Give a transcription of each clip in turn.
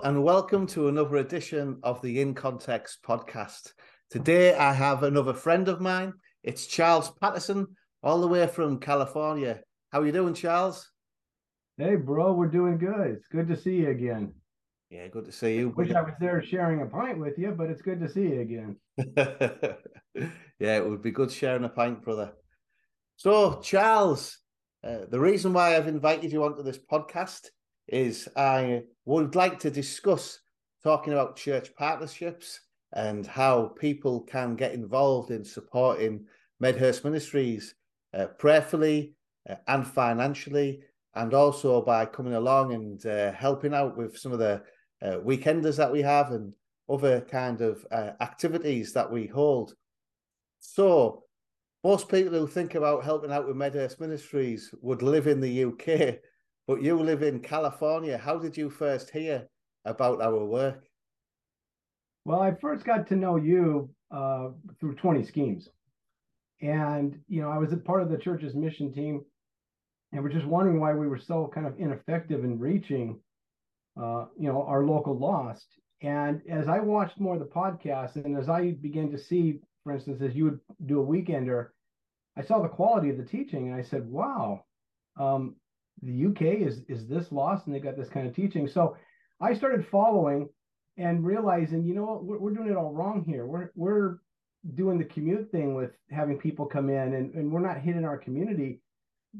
Hello, and welcome to another edition of the In Context podcast. Today, I have another friend of mine. It's Charles Patterson, all the way from California. How are you doing, Charles? Hey, bro, we're doing good. It's good to see you again. Yeah, good to see you. Wish I was there sharing a pint with you, but it's good to see you again. yeah, it would be good sharing a pint, brother. So, Charles, uh, the reason why I've invited you onto this podcast is I would like to discuss talking about church partnerships and how people can get involved in supporting Medhurst Ministries uh, prayerfully uh, and financially, and also by coming along and uh, helping out with some of the uh, weekenders that we have and other kind of uh, activities that we hold. So, most people who think about helping out with Medhurst Ministries would live in the UK, but you live in California. How did you first hear about our work? Well, I first got to know you uh, through 20 Schemes. And, you know, I was a part of the church's mission team and we're just wondering why we were so kind of ineffective in reaching uh, you know, our local lost. And as I watched more of the podcast, and as I began to see, for instance, as you would do a weekender, I saw the quality of the teaching, and I said, "Wow, um, the UK is is this lost, and they got this kind of teaching." So I started following and realizing, you know what, we're, we're doing it all wrong here. We're we're doing the commute thing with having people come in, and, and we're not hitting our community.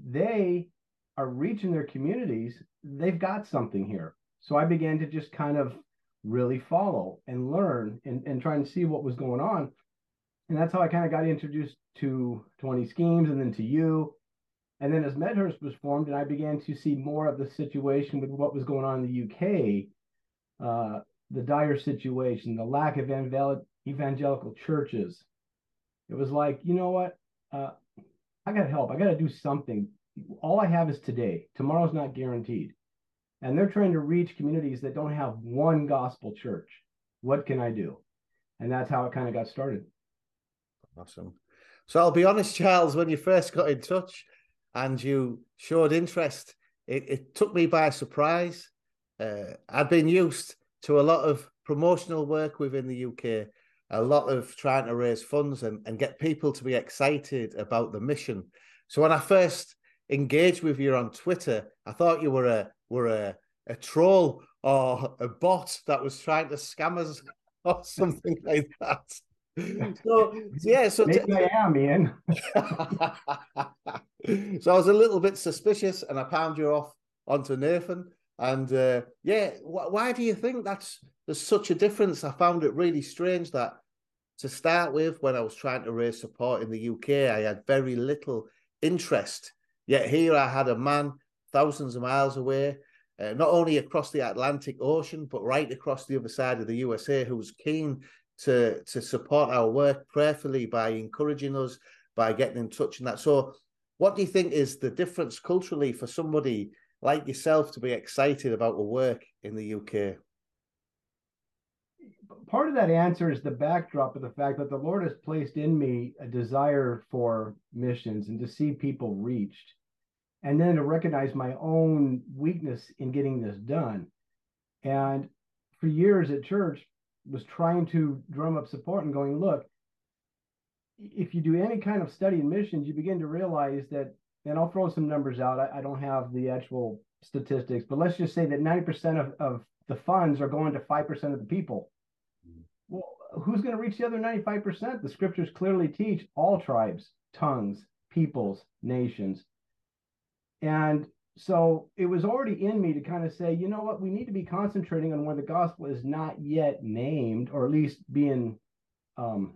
They are reaching their communities. They've got something here. So I began to just kind of really follow and learn and, and try and see what was going on. And that's how I kind of got introduced to 20 schemes and then to you. And then as Medhurst was formed, and I began to see more of the situation with what was going on in the UK, uh, the dire situation, the lack of evangelical churches. It was like, you know what? Uh, I got to help. I got to do something. All I have is today. Tomorrow's not guaranteed and they're trying to reach communities that don't have one gospel church. What can I do? And that's how it kind of got started. Awesome. So I'll be honest, Charles, when you first got in touch and you showed interest, it, it took me by surprise. Uh, I'd been used to a lot of promotional work within the UK, a lot of trying to raise funds and, and get people to be excited about the mission. So when I first engaged with you on Twitter, I thought you were a were a, a troll or a bot that was trying to scam us or something like that. So yeah, so maybe t- I am, Ian. so I was a little bit suspicious, and I palmed you off onto Nathan. And uh, yeah, wh- why do you think that's there's such a difference? I found it really strange that to start with, when I was trying to raise support in the UK, I had very little interest. Yet here I had a man thousands of miles away, uh, not only across the Atlantic Ocean, but right across the other side of the USA, who was keen to, to support our work prayerfully by encouraging us, by getting in touch and that. So, what do you think is the difference culturally for somebody like yourself to be excited about the work in the UK? Part of that answer is the backdrop of the fact that the Lord has placed in me a desire for missions and to see people reached and then to recognize my own weakness in getting this done. And for years at church, was trying to drum up support and going, look, if you do any kind of study in missions, you begin to realize that, and I'll throw some numbers out. I, I don't have the actual statistics, but let's just say that 90% of, of the funds are going to 5% of the people. Mm-hmm. Well, who's going to reach the other 95%? The scriptures clearly teach all tribes, tongues, peoples, nations. And so it was already in me to kind of say, you know what, we need to be concentrating on where the gospel is not yet named, or at least being um,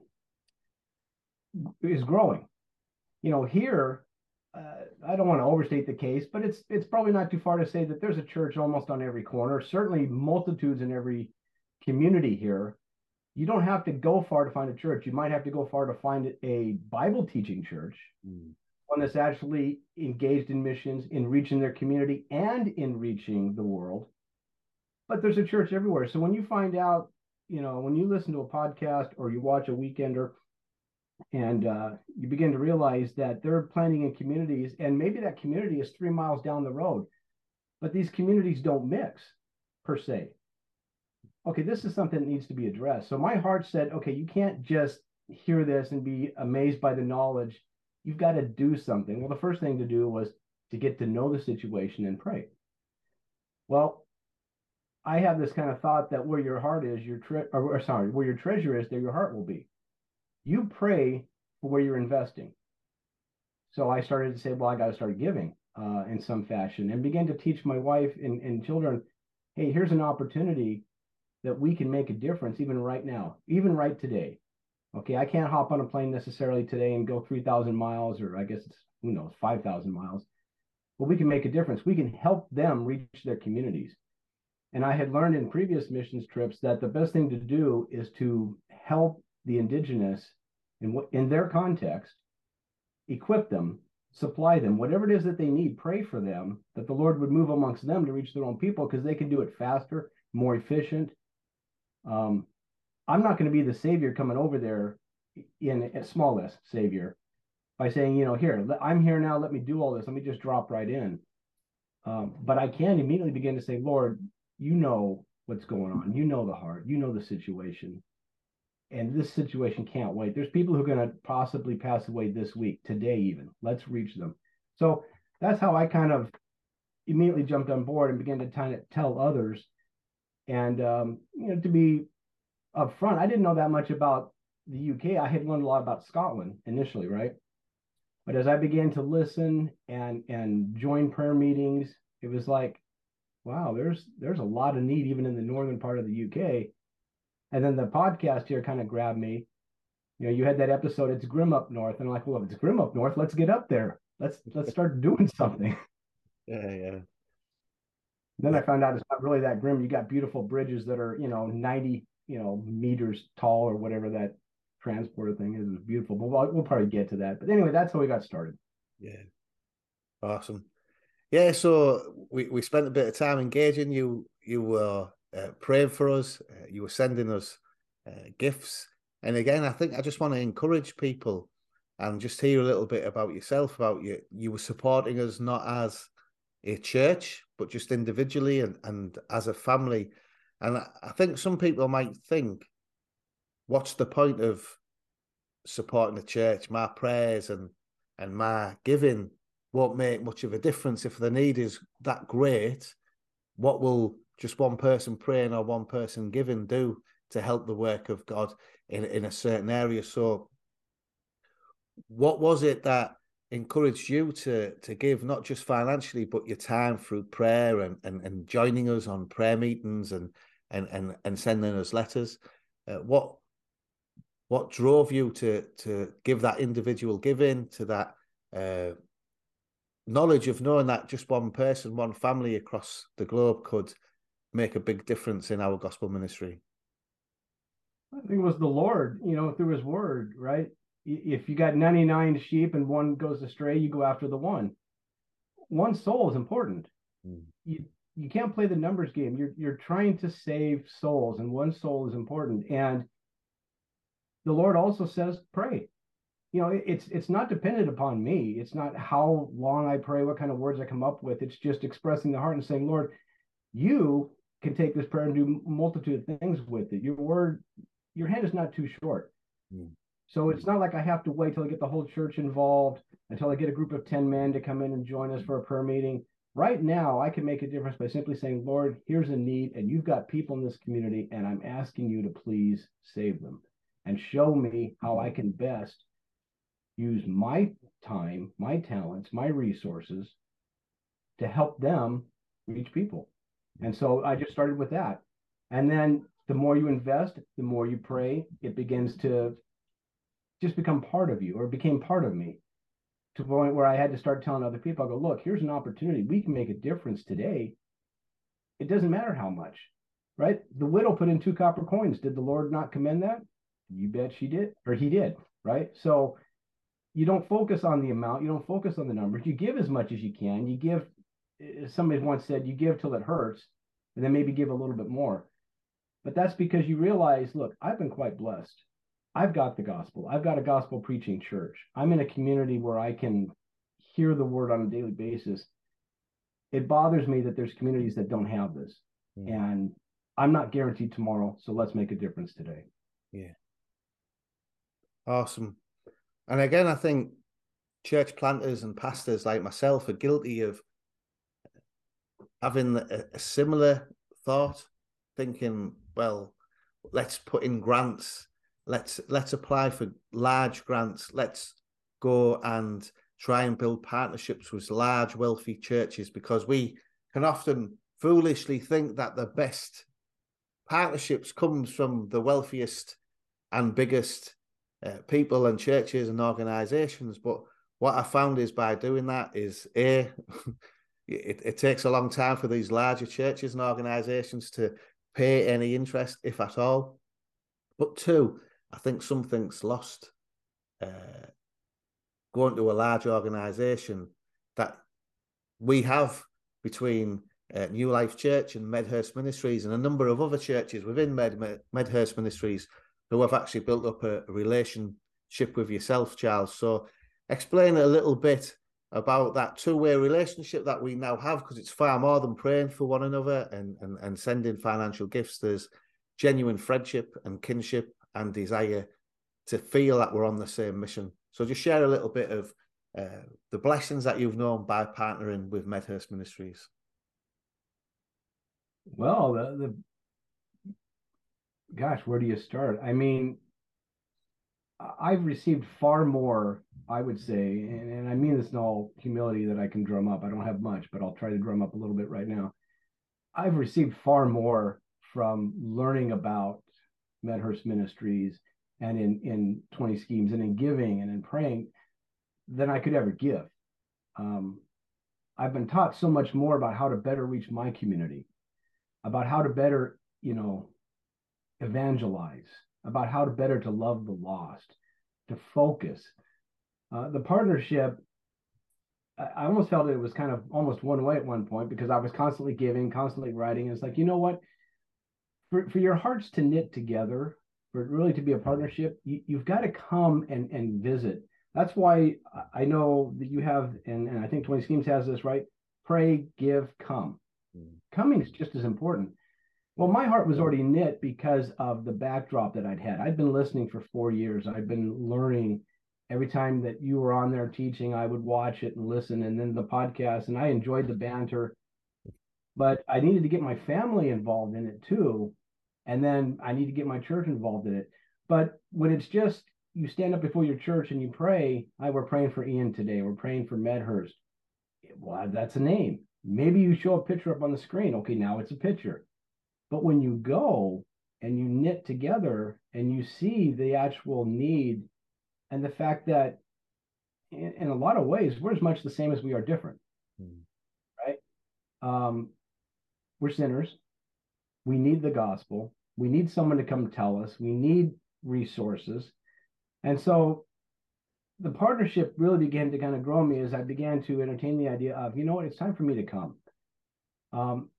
is growing. You know, here, uh, I don't want to overstate the case, but it's it's probably not too far to say that there's a church almost on every corner. Certainly, multitudes in every community here. You don't have to go far to find a church. You might have to go far to find a Bible teaching church. Mm one that's actually engaged in missions, in reaching their community, and in reaching the world. But there's a church everywhere. So when you find out, you know, when you listen to a podcast or you watch a weekender, and uh, you begin to realize that they're planting in communities, and maybe that community is three miles down the road, but these communities don't mix per se. okay, this is something that needs to be addressed. So my heart said, okay, you can't just hear this and be amazed by the knowledge. You've got to do something. Well, the first thing to do was to get to know the situation and pray. Well, I have this kind of thought that where your heart is, your tre- or, or sorry, where your treasure is, there your heart will be. You pray for where you're investing. So I started to say, well, I got to start giving uh, in some fashion and began to teach my wife and, and children, hey, here's an opportunity that we can make a difference even right now, even right today. Okay, I can't hop on a plane necessarily today and go 3,000 miles, or I guess it's, who knows, 5,000 miles. But we can make a difference. We can help them reach their communities. And I had learned in previous missions trips that the best thing to do is to help the indigenous in, in their context, equip them, supply them, whatever it is that they need, pray for them, that the Lord would move amongst them to reach their own people because they can do it faster, more efficient, um, I'm not going to be the savior coming over there in a small s savior by saying, you know, here, I'm here now. Let me do all this. Let me just drop right in. Um, but I can immediately begin to say, Lord, you know what's going on. You know the heart. You know the situation. And this situation can't wait. There's people who are going to possibly pass away this week, today even. Let's reach them. So that's how I kind of immediately jumped on board and began to kind of tell others and um, you know, to be upfront, I didn't know that much about the UK. I had learned a lot about Scotland initially, right? But as I began to listen and and join prayer meetings, it was like, wow, there's there's a lot of need even in the northern part of the UK. And then the podcast here kind of grabbed me. You know, you had that episode, it's grim up north, and I'm like, well, if it's grim up north, let's get up there. Let's let's start doing something. Yeah, yeah. Then I found out it's not really that grim. You got beautiful bridges that are, you know, 90, you know, meters tall or whatever that transporter thing is. It's beautiful. But we'll, we'll probably get to that. But anyway, that's how we got started. Yeah. Awesome. Yeah, so we, we spent a bit of time engaging you. You were uh, praying for us. Uh, you were sending us uh, gifts. And again, I think I just want to encourage people and just hear a little bit about yourself. About you, you were supporting us not as a church, but just individually and, and as a family. And I think some people might think, what's the point of supporting the church? My prayers and and my giving won't make much of a difference if the need is that great. What will just one person praying or one person giving do to help the work of God in, in a certain area? So, what was it that encouraged you to to give not just financially but your time through prayer and and, and joining us on prayer meetings and and and, and sending us letters uh, what what drove you to to give that individual giving to that uh, knowledge of knowing that just one person one family across the globe could make a big difference in our gospel ministry I think it was the Lord, you know, through his word, right? If you got 99 sheep and one goes astray, you go after the one. One soul is important. Mm. You you can't play the numbers game. You're you're trying to save souls, and one soul is important. And the Lord also says, pray. You know, it's it's not dependent upon me. It's not how long I pray, what kind of words I come up with. It's just expressing the heart and saying, Lord, you can take this prayer and do multitude of things with it. Your word, your hand is not too short. Mm. So it's not like I have to wait till I get the whole church involved, until I get a group of 10 men to come in and join us for a prayer meeting. Right now, I can make a difference by simply saying, Lord, here's a need, and you've got people in this community, and I'm asking you to please save them and show me how I can best use my time, my talents, my resources to help them reach people. And so I just started with that. And then the more you invest, the more you pray, it begins to just become part of you or became part of me to the point where I had to start telling other people, I go, look, here's an opportunity. We can make a difference today. It doesn't matter how much, right? The widow put in two copper coins. Did the Lord not commend that? You bet she did, or he did, right? So you don't focus on the amount, you don't focus on the numbers. You give as much as you can. You give, somebody once said, you give till it hurts, and then maybe give a little bit more. But that's because you realize, look, I've been quite blessed. I've got the gospel. I've got a gospel preaching church. I'm in a community where I can hear the word on a daily basis. It bothers me that there's communities that don't have this. Mm. And I'm not guaranteed tomorrow, so let's make a difference today. Yeah. Awesome. And again, I think church planters and pastors like myself are guilty of having a, a similar thought, thinking, well, let's put in grants, let's let's apply for large grants, let's go and try and build partnerships with large wealthy churches because we can often foolishly think that the best partnerships comes from the wealthiest and biggest uh, people and churches and organizations. But what i found is by doing that is a it, it takes a long time for these larger churches and organizations to pay any interest if at all. But two i think something's lost uh, going to a large organization that we have between uh, New Life Church and Medhurst Ministries and a number of other churches within Med, Med, Medhurst Ministries who have actually built up a, a relationship with yourself, Charles. So explain a little bit about that two-way relationship that we now have because it's far more than praying for one another and, and, and sending financial gifts. There's genuine friendship and kinship and desire to feel that we're on the same mission. So just share a little bit of uh, the blessings that you've known by partnering with Medhurst Ministries. Well, the, the gosh, where do you start? I mean, I've received far more, I would say, and, and I mean this in all humility that I can drum up. I don't have much, but I'll try to drum up a little bit right now. I've received far more from learning about Medhurst Ministries and in in 20 schemes and in giving and in praying than I could ever give. Um, I've been taught so much more about how to better reach my community about how to better, you know, evangelize, about how to better to love the lost, to focus. Uh, the partnership, I almost felt it was kind of almost one way at one point because I was constantly giving, constantly writing. It's like, you know what? For, for your hearts to knit together, for it really to be a partnership, you, you've got to come and, and visit. That's why I know that you have, and, and I think 20 Schemes has this, right? Pray, give, come. Mm. Coming is just as important. Well, my heart was already knit because of the backdrop that I'd had. I'd been listening for four years. I'd been learning every time that you were on there teaching, I would watch it and listen, and then the podcast, and I enjoyed the banter. But I needed to get my family involved in it too. And then I need to get my church involved in it. But when it's just you stand up before your church and you pray, I we're praying for Ian today, we're praying for Medhurst. Well, that's a name. Maybe you show a picture up on the screen. Okay, now it's a picture. But when you go and you knit together and you see the actual need and the fact that in, in a lot of ways we're as much the same as we are different. Mm. Right? Um, we're sinners. We need the gospel. We need someone to come tell us. We need resources. And so the partnership really began to kind of grow me as I began to entertain the idea of, you know what, it's time for me to come. Um,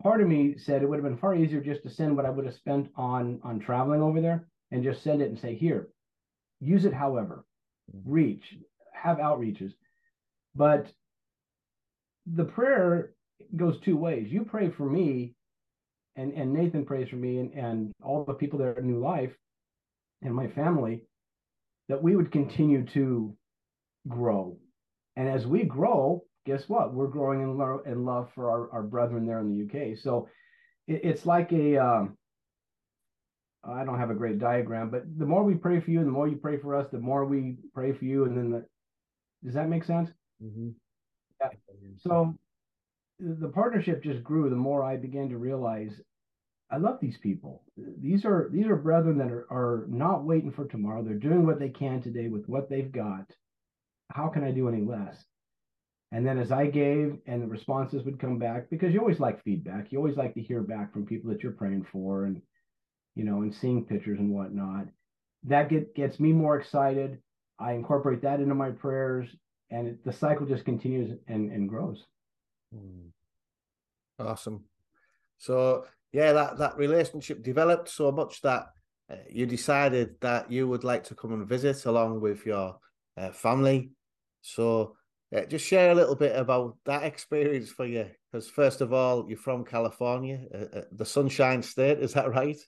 part of me said it would have been far easier just to send what I would have spent on on traveling over there and just send it and say, here, use it however, mm-hmm. reach, have outreaches. But the prayer goes two ways. You pray for me, and, and Nathan prays for me and, and all the people there are New Life and my family that we would continue to grow. And as we grow, guess what? We're growing in, lo- in love for our, our brethren there in the UK. So it, it's like a, um, I don't have a great diagram, but the more we pray for you, the more you pray for us, the more we pray for you. And then the, does that make sense? Mm-hmm. Yeah. So the partnership just grew the more I began to realize I love these people. These are these are brethren that are, are not waiting for tomorrow. They're doing what they can today with what they've got. How can I do any less? And then as I gave and the responses would come back, because you always like feedback. You always like to hear back from people that you're praying for and you know, and seeing pictures and whatnot. That get, gets me more excited. I incorporate that into my prayers and it, the cycle just continues and, and grows. Hmm. Awesome. So yeah, that that relationship developed so much that uh, you decided that you would like to come and visit along with your uh, family. So Uh, just share a little bit about that experience for you, because first of all, you're from California, uh, uh, the Sunshine State. Is that right?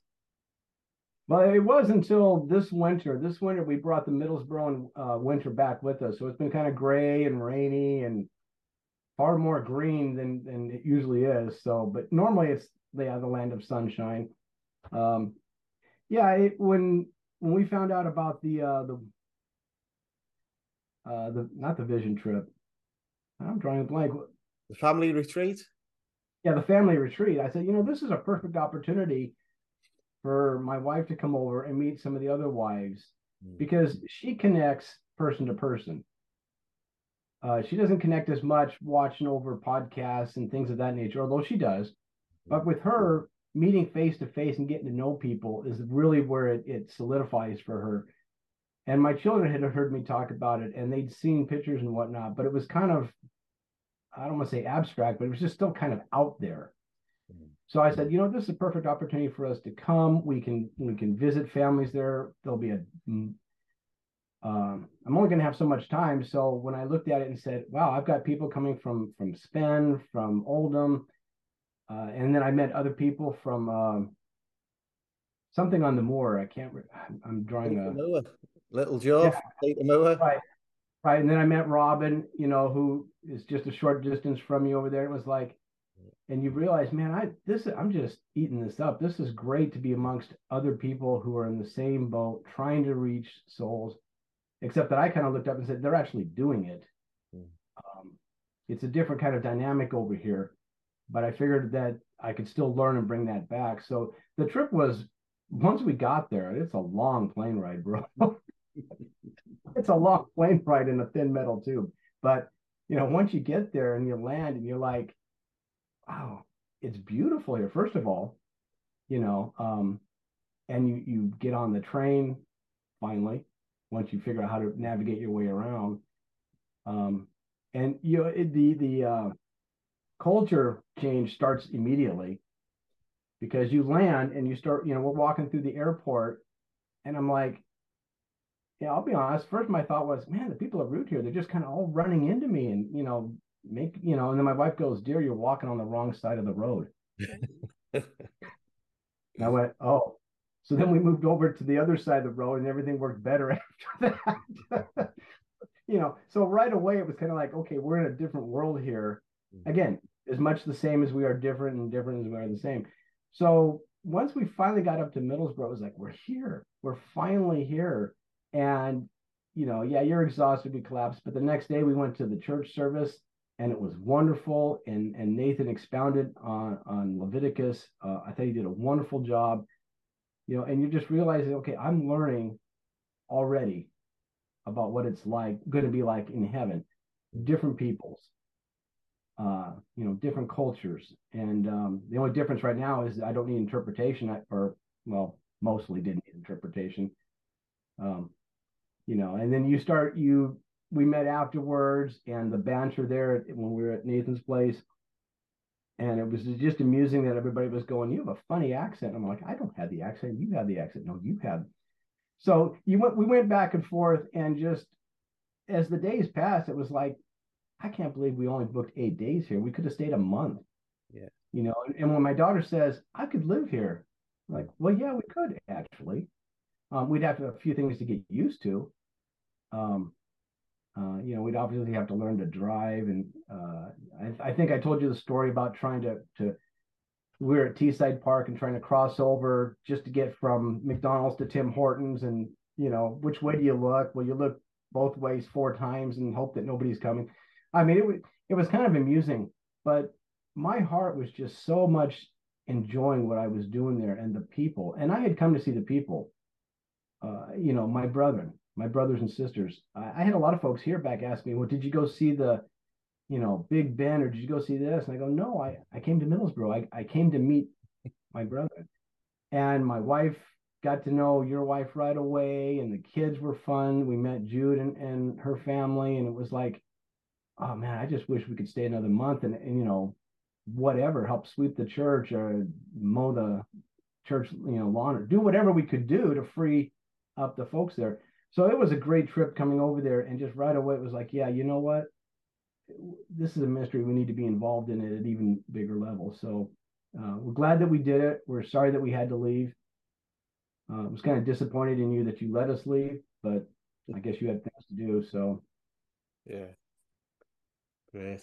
Well, it was until this winter. This winter, we brought the Middlesbrough uh, winter back with us, so it's been kind of gray and rainy and far more green than than it usually is. So, but normally it's yeah the land of sunshine. Um, yeah, it, when when we found out about the uh, the uh, the not the vision trip, I'm drawing a blank. The family retreat. Yeah, the family retreat. I said, you know, this is a perfect opportunity for my wife to come over and meet some of the other wives mm. because she connects person to person. Uh, she doesn't connect as much watching over podcasts and things of that nature, although she does. But with her, meeting face to face and getting to know people is really where it, it solidifies for her. And my children had heard me talk about it and they'd seen pictures and whatnot, but it was kind of, I don't want to say abstract, but it was just still kind of out there. So I said, you know, this is a perfect opportunity for us to come. We can we can visit families there. There'll be a mm, um, I'm only going to have so much time. So when I looked at it and said, wow, I've got people coming from from Spen, from Oldham, uh, and then I met other people from um, something on the moor. I can't. Re- I'm drawing a little Joe, yeah, right, right. And then I met Robin, you know, who is just a short distance from you over there. It was like, and you realize, man, I this I'm just eating this up. This is great to be amongst other people who are in the same boat, trying to reach souls except that I kind of looked up and said they're actually doing it. Mm. Um, it's a different kind of dynamic over here, but I figured that I could still learn and bring that back. So the trip was once we got there, it's a long plane ride, bro. it's a long plane ride in a thin metal tube. But you know, once you get there and you land and you're like, wow, it's beautiful here. First of all, you know, um, and you you get on the train finally once you figure out how to navigate your way around. Um, and you know it, the the uh, culture change starts immediately because you land and you start. You know, we're walking through the airport, and I'm like, yeah, I'll be honest. First, my thought was, man, the people are rude here. They're just kind of all running into me, and you know, make you know. And then my wife goes, "Dear, you're walking on the wrong side of the road." and I went, "Oh, so then we moved over to the other side of the road and everything worked better after that. you know, so right away it was kind of like, okay, we're in a different world here. Mm-hmm. Again, as much the same as we are different and different as we are the same. So once we finally got up to Middlesbrough, it was like, we're here. We're finally here. And, you know, yeah, you're exhausted, we collapsed. But the next day we went to the church service and it was wonderful. And and Nathan expounded on, on Leviticus. Uh, I thought he did a wonderful job you know, and you're just realizing, okay, I'm learning already about what it's like, going to be like in heaven, different peoples, uh, you know, different cultures. And um, the only difference right now is I don't need interpretation, or well, mostly didn't need interpretation. Um, you know, and then you start, you, we met afterwards and the banter there when we were at Nathan's place and it was just amusing that everybody was going, "You have a funny accent." I'm like, "I don't have the accent. You have the accent. No, you have." So you went. We went back and forth, and just as the days passed, it was like, I can't believe we only booked eight days here. We could have stayed a month. Yeah. You know, and when my daughter says, "I could live here," I'm like, well, yeah, we could actually. Um, we'd have a few things to get used to. Um, uh, you know, we'd obviously have to learn to drive, and uh, I, I, think I told you the story about trying to to we were at Teesside Park and trying to cross over just to get from McDonald's to Tim Hortons, and you know, which way do you look? Well, you look both ways four times and hope that nobody's coming. I mean, it was it was kind of amusing, but my heart was just so much enjoying what I was doing there and the people, and I had come to see the people. Uh, you know, my brethren, my brothers and sisters. I, I, had a lot of folks here back ask me, well, did you go see the, you know, Big Ben or did you go see this? And I go, no, I, I came to Middlesbrough. I, I came to meet my brother. And my wife got to know your wife right away and the kids were fun. We met Jude and, and her family and it was like, oh man, I just wish we could stay another month and, and you know, whatever, help sweep the church or mow the church, you know, lawn or do whatever we could do to free up the folks there. So it was a great trip coming over there, and just right away it was like, yeah, you know what? this is a ministry we need to be involved in it at an even bigger level. So uh, we're glad that we did it. We're sorry that we had to leave. Uh, I was kind of disappointed in you that you let us leave, but I guess you had things to do. So yeah, great.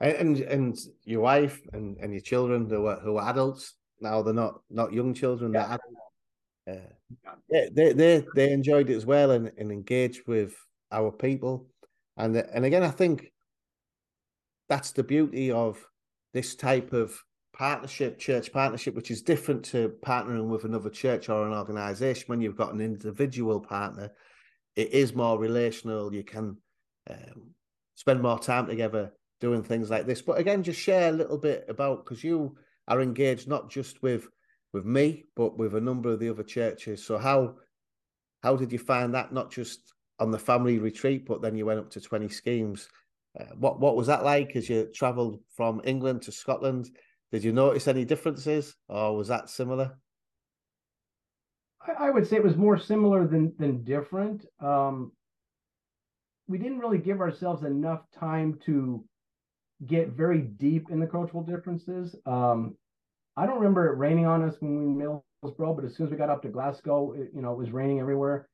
And and your wife and, and your children who are who are adults now they're not not young children yeah. they're adults. Uh, yeah, they they they enjoyed it as well and, and engaged with our people, and and again I think that's the beauty of this type of partnership, church partnership, which is different to partnering with another church or an organization. When you've got an individual partner, it is more relational. You can um, spend more time together doing things like this. But again, just share a little bit about because you are engaged not just with with me, but with a number of the other churches. So how how did you find that? Not just on the family retreat, but then you went up to twenty schemes. Uh, what what was that like as you travelled from England to Scotland? Did you notice any differences, or was that similar? I, I would say it was more similar than than different. Um, we didn't really give ourselves enough time to get very deep in the cultural differences. Um, I don't remember it raining on us when we Middlesbrough, but as soon as we got up to Glasgow, it, you know, it was raining everywhere.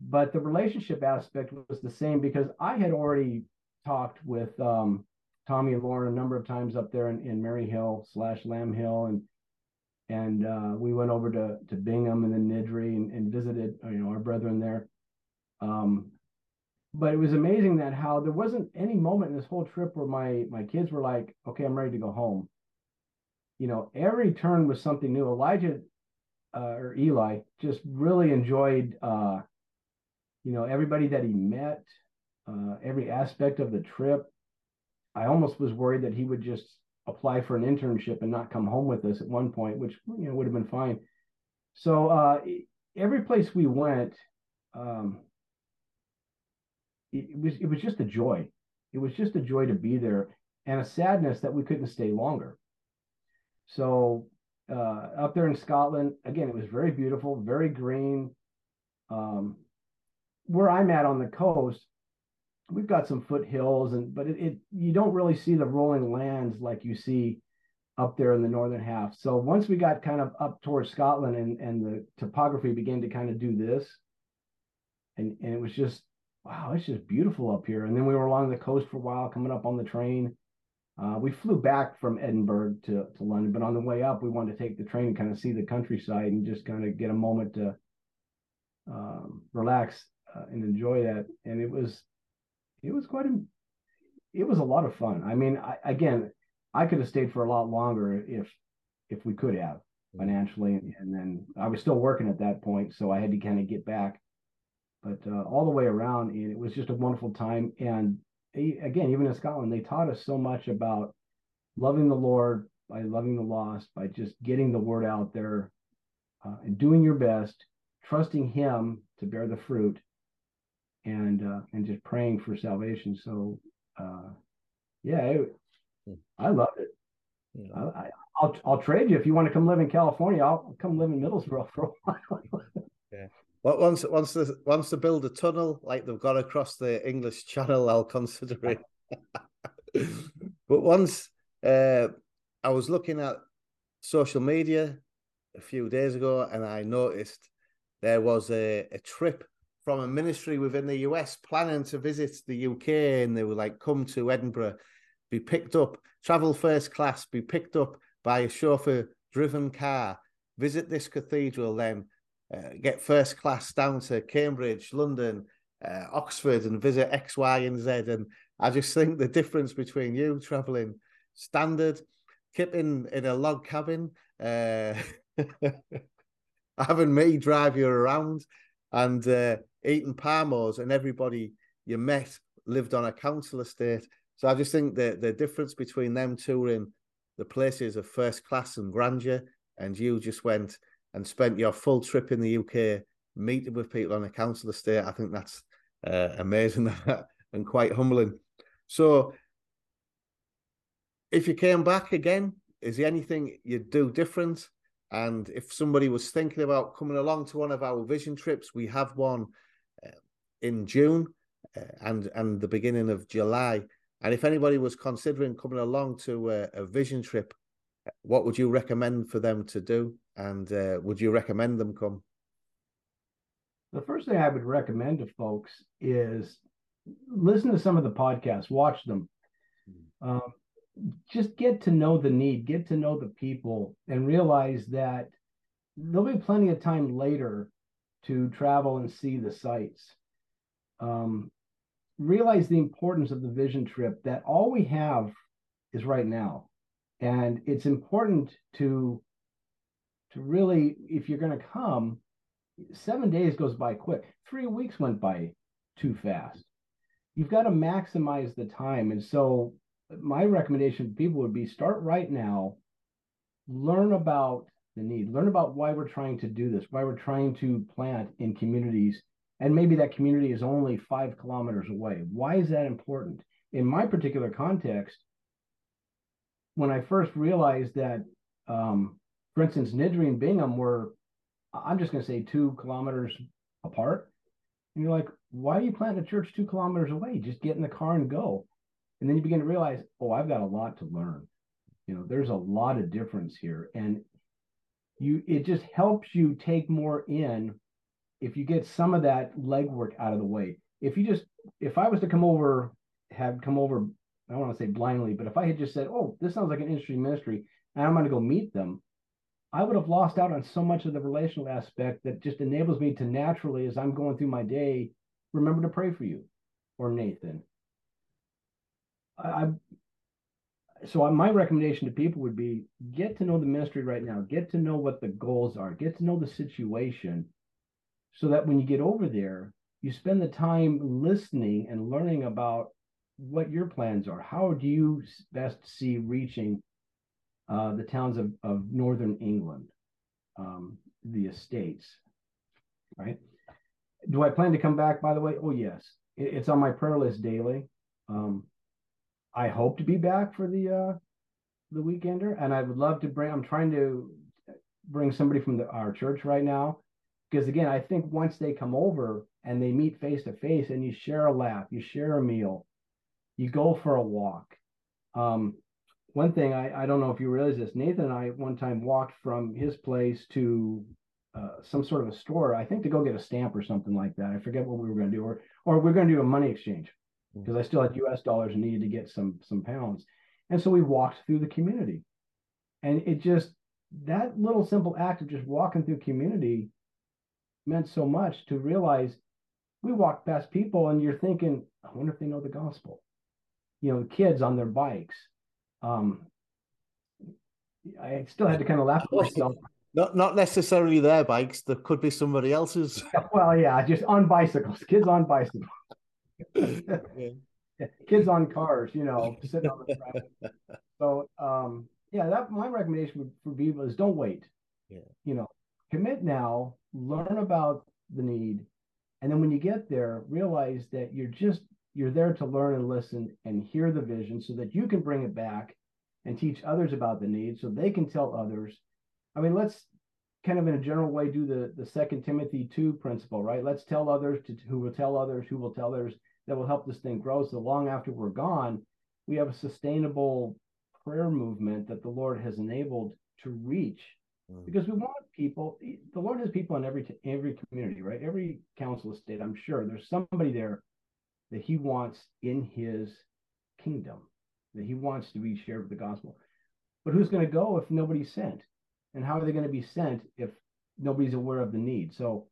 But the relationship aspect was the same because I had already talked with um, Tommy and Lauren a number of times up there in, in Maryhill slash Lamb Hill, and and uh, we went over to to Bingham and then Niddrie and, and visited you know our brethren there. Um, but it was amazing that how there wasn't any moment in this whole trip where my my kids were like, okay, I'm ready to go home. You know, every turn was something new. Elijah uh, or Eli just really enjoyed, uh, you know, everybody that he met, uh, every aspect of the trip. I almost was worried that he would just apply for an internship and not come home with us at one point, which you know would have been fine. So uh, every place we went, um, it, was it was just a joy. It was just a joy to be there, and a sadness that we couldn't stay longer. So uh, up there in Scotland, again, it was very beautiful, very green. Um, where I'm at on the coast, we've got some foothills, and but it, it you don't really see the rolling lands like you see up there in the northern half. So once we got kind of up towards Scotland and and the topography began to kind of do this, and and it was just wow, it's just beautiful up here. And then we were along the coast for a while, coming up on the train. Uh, we flew back from Edinburgh to, to London, but on the way up, we wanted to take the train and kind of see the countryside and just kind of get a moment to um, relax uh, and enjoy that. And it was, it was quite a, it was a lot of fun. I mean, I, again, I could have stayed for a lot longer if, if we could have mm. financially. And, and then I was still working at that point, so I had to kind of get back but uh, all the way around, and it was just a wonderful time. And again, even in Scotland, they taught us so much about loving the Lord by loving the lost, by just getting the word out there uh, and doing your best, trusting Him to bear the fruit, and uh, and just praying for salvation. So, uh, yeah, it, hmm. I loved it. Yeah. I, will I'll trade you if you want to come live in California. I'll come live in Middlesbrough for a while. yeah. Once once the once they build a tunnel like they've got across the English Channel, I'll consider it. but once uh, I was looking at social media a few days ago, and I noticed there was a, a trip from a ministry within the US planning to visit the UK, and they were like, "Come to Edinburgh, be picked up, travel first class, be picked up by a chauffeur-driven car, visit this cathedral, then." Uh, get first class down to Cambridge, London, uh, Oxford, and visit X, Y, and Z. And I just think the difference between you traveling standard, keeping in a log cabin, uh, having me drive you around, and uh, eating parmos, and everybody you met lived on a council estate. So I just think that the difference between them touring the places of first class and grandeur, and you just went and spent your full trip in the UK meeting with people on a council estate, I think that's uh, amazing and quite humbling. So, if you came back again, is there anything you'd do different? And if somebody was thinking about coming along to one of our vision trips, we have one uh, in June uh, and and the beginning of July. And if anybody was considering coming along to a, a vision trip, what would you recommend for them to do? And uh, would you recommend them come? The first thing I would recommend to folks is listen to some of the podcasts, watch them. Hmm. Um, just get to know the need, get to know the people, and realize that there'll be plenty of time later to travel and see the sites. Um, realize the importance of the vision trip that all we have is right now. And it's important to to really, if you're going to come, seven days goes by quick. Three weeks went by too fast. You've got to maximize the time. And so my recommendation to people would be start right now, learn about the need, learn about why we're trying to do this, why we're trying to plant in communities. And maybe that community is only five kilometers away. Why is that important? In my particular context, when I first realized that, um, for instance, Niddrie and Bingham were, I'm just going to say, two kilometers apart. And you're like, why are you planting a church two kilometers away? Just get in the car and go. And then you begin to realize, oh, I've got a lot to learn. You know, there's a lot of difference here. And you it just helps you take more in if you get some of that legwork out of the way. If you just if I was to come over, have come over, I don't want to say blindly, but if I had just said, Oh, this sounds like an interesting ministry, and I'm gonna go meet them, I would have lost out on so much of the relational aspect that just enables me to naturally, as I'm going through my day, remember to pray for you or Nathan. I, so my recommendation to people would be get to know the ministry right now. Get to know what the goals are. Get to know the situation so that when you get over there you spend the time listening and learning about what your plans are. How do you best see reaching uh, the towns of, of northern england um, the estates right do i plan to come back by the way oh yes it, it's on my prayer list daily um, I hope to be back for the uh, the weekender, and I would love to bring. I'm trying to bring somebody from the, our church right now, because again, I think once they come over and they meet face to face, and you share a laugh, you share a meal, you go for a walk. Um, one thing I, I don't know if you realize this, Nathan and I one time walked from his place to uh, some sort of a store, I think to go get a stamp or something like that. I forget what we were going to do, or or we're going to do a money exchange because I still had US dollars and needed to get some some pounds. And so we walked through the community. And it just that little simple act of just walking through community meant so much to realize we walk past people and you're thinking, I wonder if they know the gospel. You know, kids on their bikes. Um, I still had to kind of laugh at myself. Not not necessarily their bikes. There could be somebody else's. Well, yeah, just on bicycles, kids on bicycles. Kids on cars, you know, sitting on the front. So, um, yeah, that my recommendation for people is don't wait. Yeah. You know, commit now, learn about the need, and then when you get there, realize that you're just you're there to learn and listen and hear the vision so that you can bring it back and teach others about the need so they can tell others. I mean, let's kind of in a general way do the the second Timothy 2 principle, right? Let's tell others to who will tell others, who will tell others that will help this thing grow. So long after we're gone, we have a sustainable prayer movement that the Lord has enabled to reach. Mm. Because we want people, the Lord has people in every every community, right? Every council estate, I'm sure there's somebody there that He wants in His kingdom, that He wants to be shared with the gospel. But who's going to go if nobody's sent? And how are they going to be sent if nobody's aware of the need? So,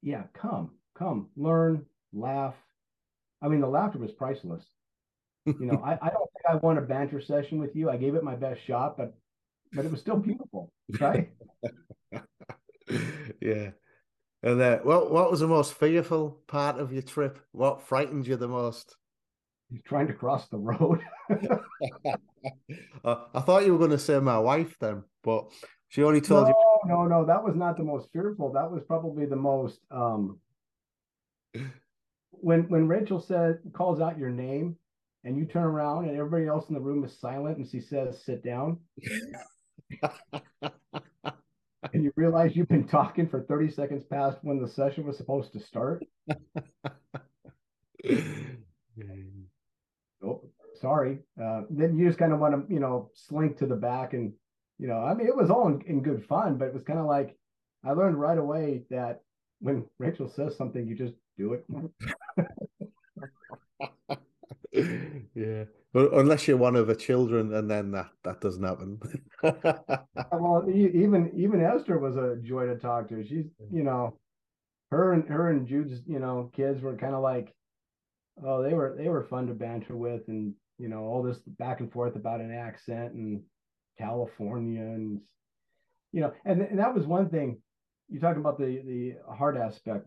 yeah, come, come, learn, laugh. I mean, the laughter was priceless. You know, I, I don't think I won a banter session with you. I gave it my best shot, but but it was still beautiful, right? yeah. And uh, what what was the most fearful part of your trip? What frightened you the most? He's trying to cross the road. uh, I thought you were going to say my wife then, but she only told no, you. No, no, no. that was not the most fearful. That was probably the most um, when when Rachel said calls out your name and you turn around and everybody else in the room is silent and she says sit down and you realize you've been talking for 30 seconds past when the session was supposed to start oh, sorry. Uh, then you just kind of want to, you know, slink to the back and, you know, I mean, it was all in, in good fun, but it was kind of like I learned right away that when Rachel says something, you just do it. yeah. But unless you're one of the children, and then that that doesn't happen. well, even even Esther was a joy to talk to. She's you know, her and her and Jude's you know kids were kind of like, oh they were they were fun to banter with, and you know all this back and forth about an accent and California and you know, and, and that was one thing. You talk about the the hard aspect.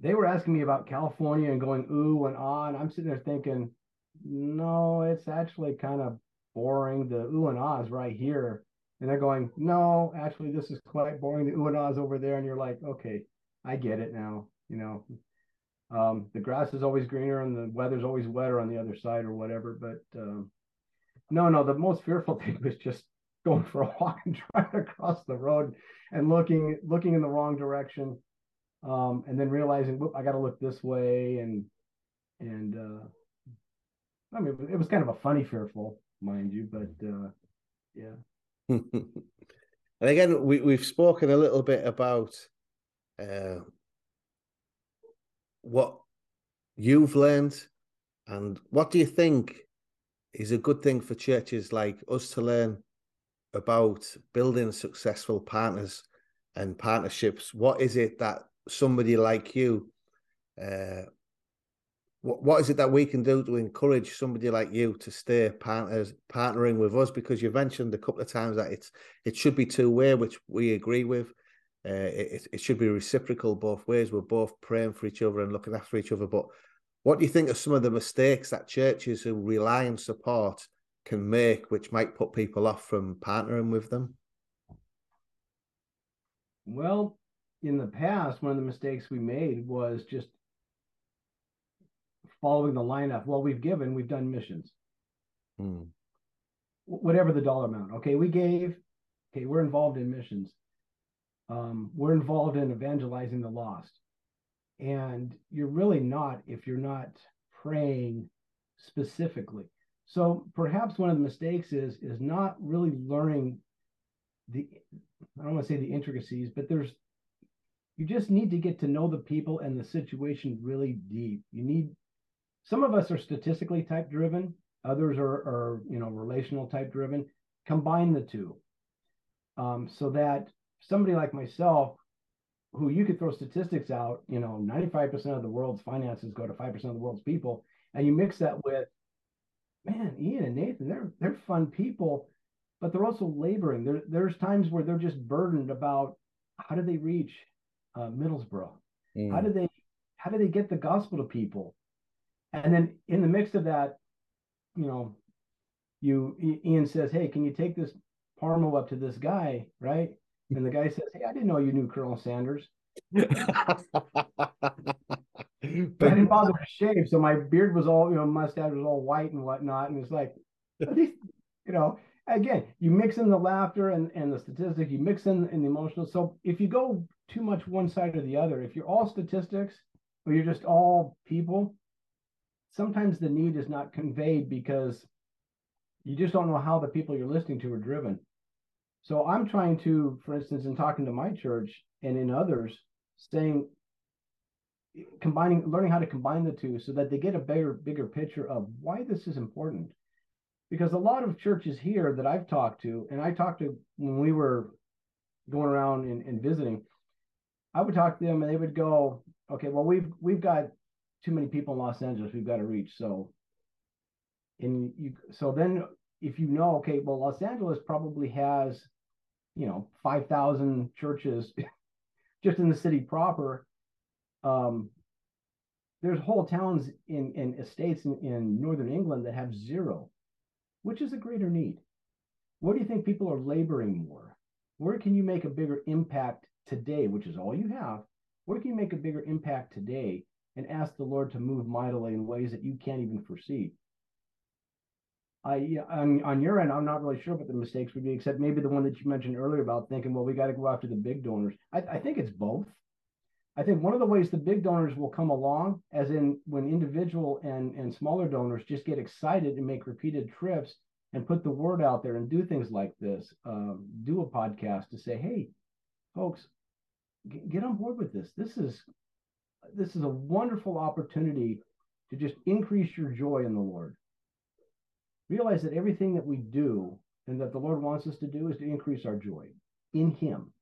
They were asking me about California and going ooh and ah, and I'm sitting there thinking no, it's actually kind of boring. The ooh and ahs right here. And they're going, no, actually, this is quite boring. The ooh and ahs over there. And you're like, okay, I get it now. You know, um, the grass is always greener and the weather's always wetter on the other side or whatever. But um, no, no, the most fearful thing was just going for a walk and trying to cross the road and looking looking in the wrong direction um, and then realizing whoop i got to look this way and and uh, I mean, it was kind of a funny fearful, mind you, but uh, yeah. and again, we we've spoken a little bit about uh, what you've learned, and what do you think is a good thing for churches like us to learn about building successful partners and partnerships? What is it that somebody like you uh, what, what is it that we can do to encourage somebody like you to stay partners partnering with us? Because you mentioned a couple of times that it's it should be two way, which we agree with. Uh, it, it should be reciprocal both ways. We're both praying for each other and looking after each other. But what do you think of some of the mistakes that churches who rely on support can make, which might put people off from partnering with them? Well, in the past, one of the mistakes we made was just following the line of, well, we've given, we've done missions. Hmm. Whatever the dollar amount. Okay, we gave, okay, we're involved in missions. Um, we're involved in evangelizing the lost. And you're really not if you're not praying specifically. So perhaps one of the mistakes is is not really learning the I don't want to say the intricacies, but there's you just need to get to know the people and the situation really deep. You need some of us are statistically type driven, others are, are you know relational type driven. Combine the two, um, so that somebody like myself, who you could throw statistics out, you know, 95% of the world's finances go to 5% of the world's people, and you mix that with, man, Ian and Nathan, they're they're fun people, but they're also laboring. There, there's times where they're just burdened about how do they reach uh, Middlesbrough? Mm. How do they how do they get the gospel to people? And then in the mix of that, you know, you Ian says, "Hey, can you take this Parmo up to this guy?" Right? And the guy says, "Hey, I didn't know you knew Colonel Sanders." but I didn't bother to shave, so my beard was all, you know, mustache was all white and whatnot, and it's like, you know, again, you mix in the laughter and, and the statistics, you mix in, in the emotional. So if you go too much one side or the other, if you're all statistics or you're just all people, sometimes the need is not conveyed because you just don't know how the people you're listening to are driven. So I'm trying to, for instance, in talking to my church and in others, saying, combining, learning how to combine the two so that they get a bigger, bigger picture of why this is important. Because a lot of churches here that I've talked to, and I talked to when we were going around and, and visiting, I would talk to them and they would go, okay, well, we've we've got too many people in Los Angeles we've got to reach. So, and you, so then if you know, okay, well, Los Angeles probably has, you know, 5,000 churches just in the city proper. Um, there's whole towns in, in estates in, in northern England that have zero. Which is a greater need? Where do you think people are laboring more? Where can you make a bigger impact today, which is all you have? Where can you make a bigger impact today and ask the Lord to move mightily in ways that you can't even foresee. I on, on your end, I'm not really sure what the mistakes would be, except maybe the one that you mentioned earlier about thinking, well, we got to go after the big donors. I, I think it's both. I think one of the ways the big donors will come along, as in when individual and, and smaller donors just get excited and make repeated trips and put the word out there and do things like this, um, do a podcast to say, hey, folks, get, get on board with this. This is this is a wonderful opportunity to just increase your joy in the Lord. Realize that everything that we do and that the Lord wants us to do is to increase our joy in Him.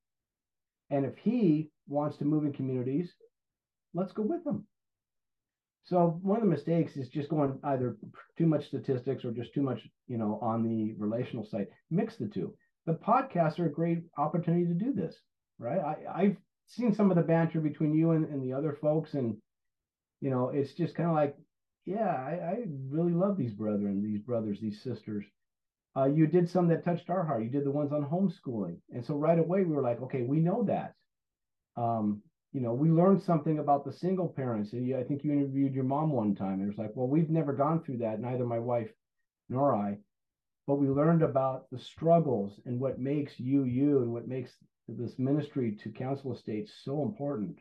And if He wants to move in communities, let's go with Him. So one of the mistakes is just going either too much statistics or just too much, you know, on the relational side. Mix the two. The podcasts are a great opportunity to do this, right? I, I've seen some of the banter between you and, and the other folks, and you know, it's just kind of like, yeah, I, I, really love these brethren, these brothers, these sisters. Uh, you did some that touched our heart. You did the ones on homeschooling, and so right away we were like, okay, we know that. Um, you know, we learned something about the single parents. And you, I think you interviewed your mom one time, and it was like, well, we've never gone through that, neither my wife nor I. But we learned about the struggles and what makes you you, and what makes this ministry to council estates so important.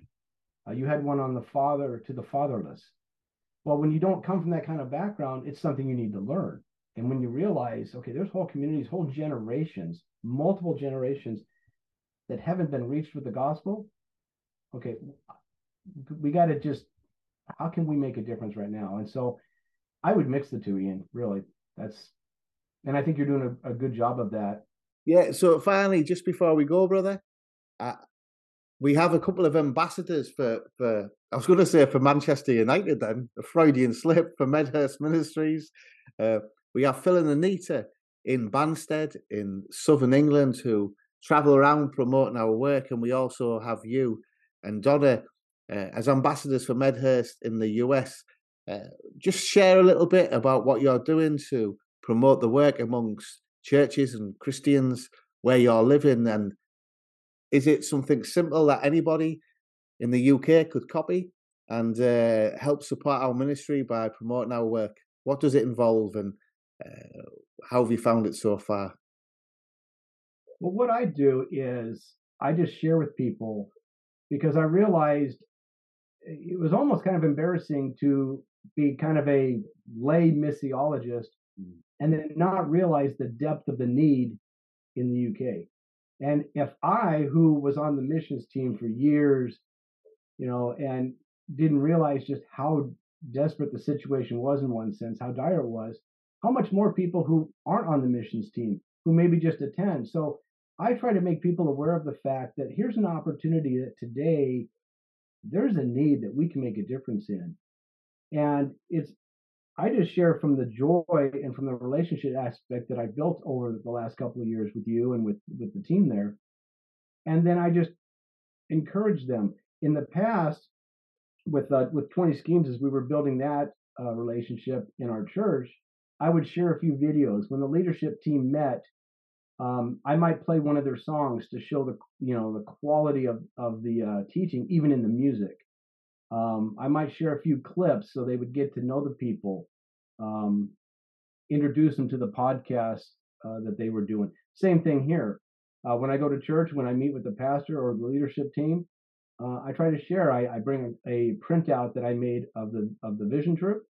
Uh, you had one on the father to the fatherless. Well, when you don't come from that kind of background, it's something you need to learn. And when you realize, okay, there's whole communities, whole generations, multiple generations that haven't been reached with the gospel, okay, we got to just, how can we make a difference right now? And so I would mix the two, Ian, really. That's, and I think you're doing a, a good job of that yeah. So finally, just before we go, brother, we have a couple of ambassadors for for. I was going to say for Manchester United, then a Freudian slip for Medhurst Ministries. Uh, we have Phil and Anita in Banstead in southern England who travel around promoting our work, and we also have you and Donna uh, as ambassadors for Medhurst in the US. Uh, just share a little bit about what you're doing to promote the work amongst churches and Christians where you're living? And is it something simple that anybody in the UK could copy and uh, help support our ministry by promoting our work? What does it involve and uh, how have you found it so far? Well, what I do is I just share with people because I realized it was almost kind of embarrassing to be kind of a lay missiologist and then not realize the depth of the need in the UK. And if I, who was on the missions team for years, you know, and didn't realize just how desperate the situation was in one sense, how dire it was, how much more people who aren't on the missions team, who maybe just attend. So I try to make people aware of the fact that here's an opportunity that today there's a need that we can make a difference in. And it's I just share from the joy and from the relationship aspect that I built over the last couple of years with you and with with the team there, and then I just encourage them. In the past, with uh, with 20 schemes, as we were building that uh, relationship in our church, I would share a few videos. When the leadership team met, um, I might play one of their songs to show the you know the quality of of the uh, teaching, even in the music. Um, I might share a few clips so they would get to know the people, um, introduce them to the podcast uh, that they were doing. Same thing here. Uh, when I go to church, when I meet with the pastor or the leadership team, uh, I try to share. I, I bring a, printout that I made of the of the vision trip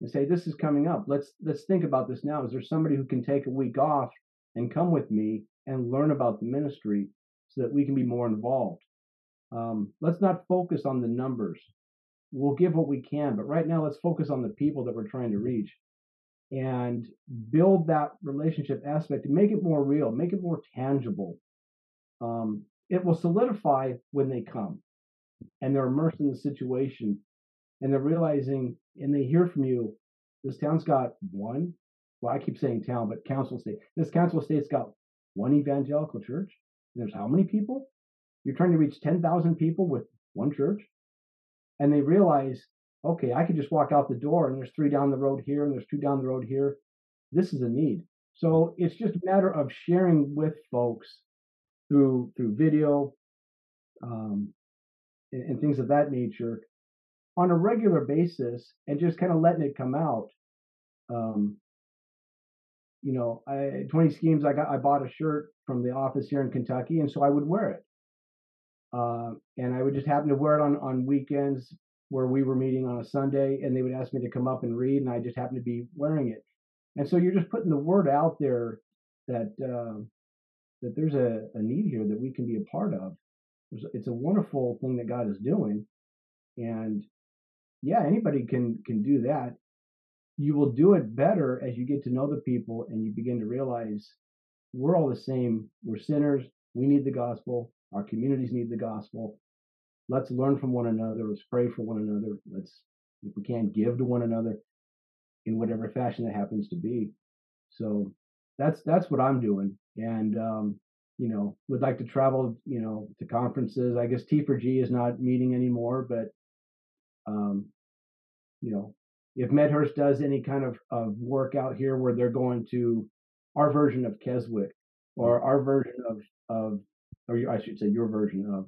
and say, "This is coming up. Let's let's think about this now. Is there somebody who can take a week off and come with me and learn about the ministry so that we can be more involved?" Um, let's not focus on the numbers. We'll give what we can, but right now let's focus on the people that we're trying to reach and build that relationship aspect and make it more real, make it more tangible. Um, it will solidify when they come and they're immersed in the situation and they're realizing and they hear from you this town's got one well i keep saying town but council state this council state's got one evangelical church there's how many people you're trying to reach 10,000 people with one church. And they realize, okay, I could just walk out the door and there's three down the road here and there's two down the road here. This is a need. So it's just a matter of sharing with folks through through video um, and, and things of that nature on a regular basis and just kind of letting it come out. Um, you know, I, 20 schemes, I got, I bought a shirt from the office here in Kentucky, and so I would wear it. Uh, and I would just happen to wear it on on weekends where we were meeting on a Sunday, and they would ask me to come up and read, and I just happened to be wearing it. And so you're just putting the word out there that uh, that there's a, a need here that we can be a part of. It's a wonderful thing that God is doing, and yeah, anybody can can do that. You will do it better as you get to know the people and you begin to realize we're all the same. We're sinners. We need the gospel. Our communities need the gospel. Let's learn from one another. Let's pray for one another. Let's, if we can, give to one another in whatever fashion that happens to be. So that's that's what I'm doing, and um, you know, would like to travel, you know, to conferences. I guess T4G is not meeting anymore, but um, you know, if Medhurst does any kind of, of work out here where they're going to our version of Keswick or our version of of or I should say your version of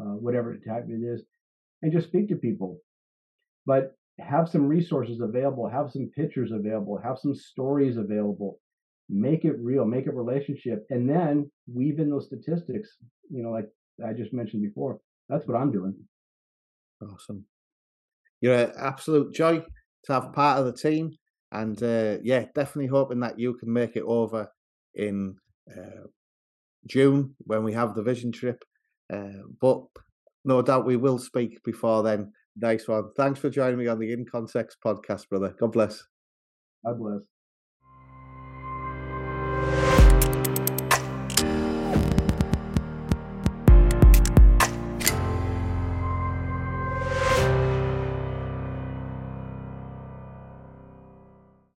uh, whatever type it is, and just speak to people. But have some resources available, have some pictures available, have some stories available, make it real, make it relationship, and then weave in those statistics. You know, like I just mentioned before. That's what I'm doing. Awesome. You're an absolute joy to have part of the team, and uh, yeah, definitely hoping that you can make it over in uh, June when we have the vision trip. Uh, but no doubt we will speak before then. Nice one. Thanks for joining me on the In Context podcast, brother. God bless. God bless.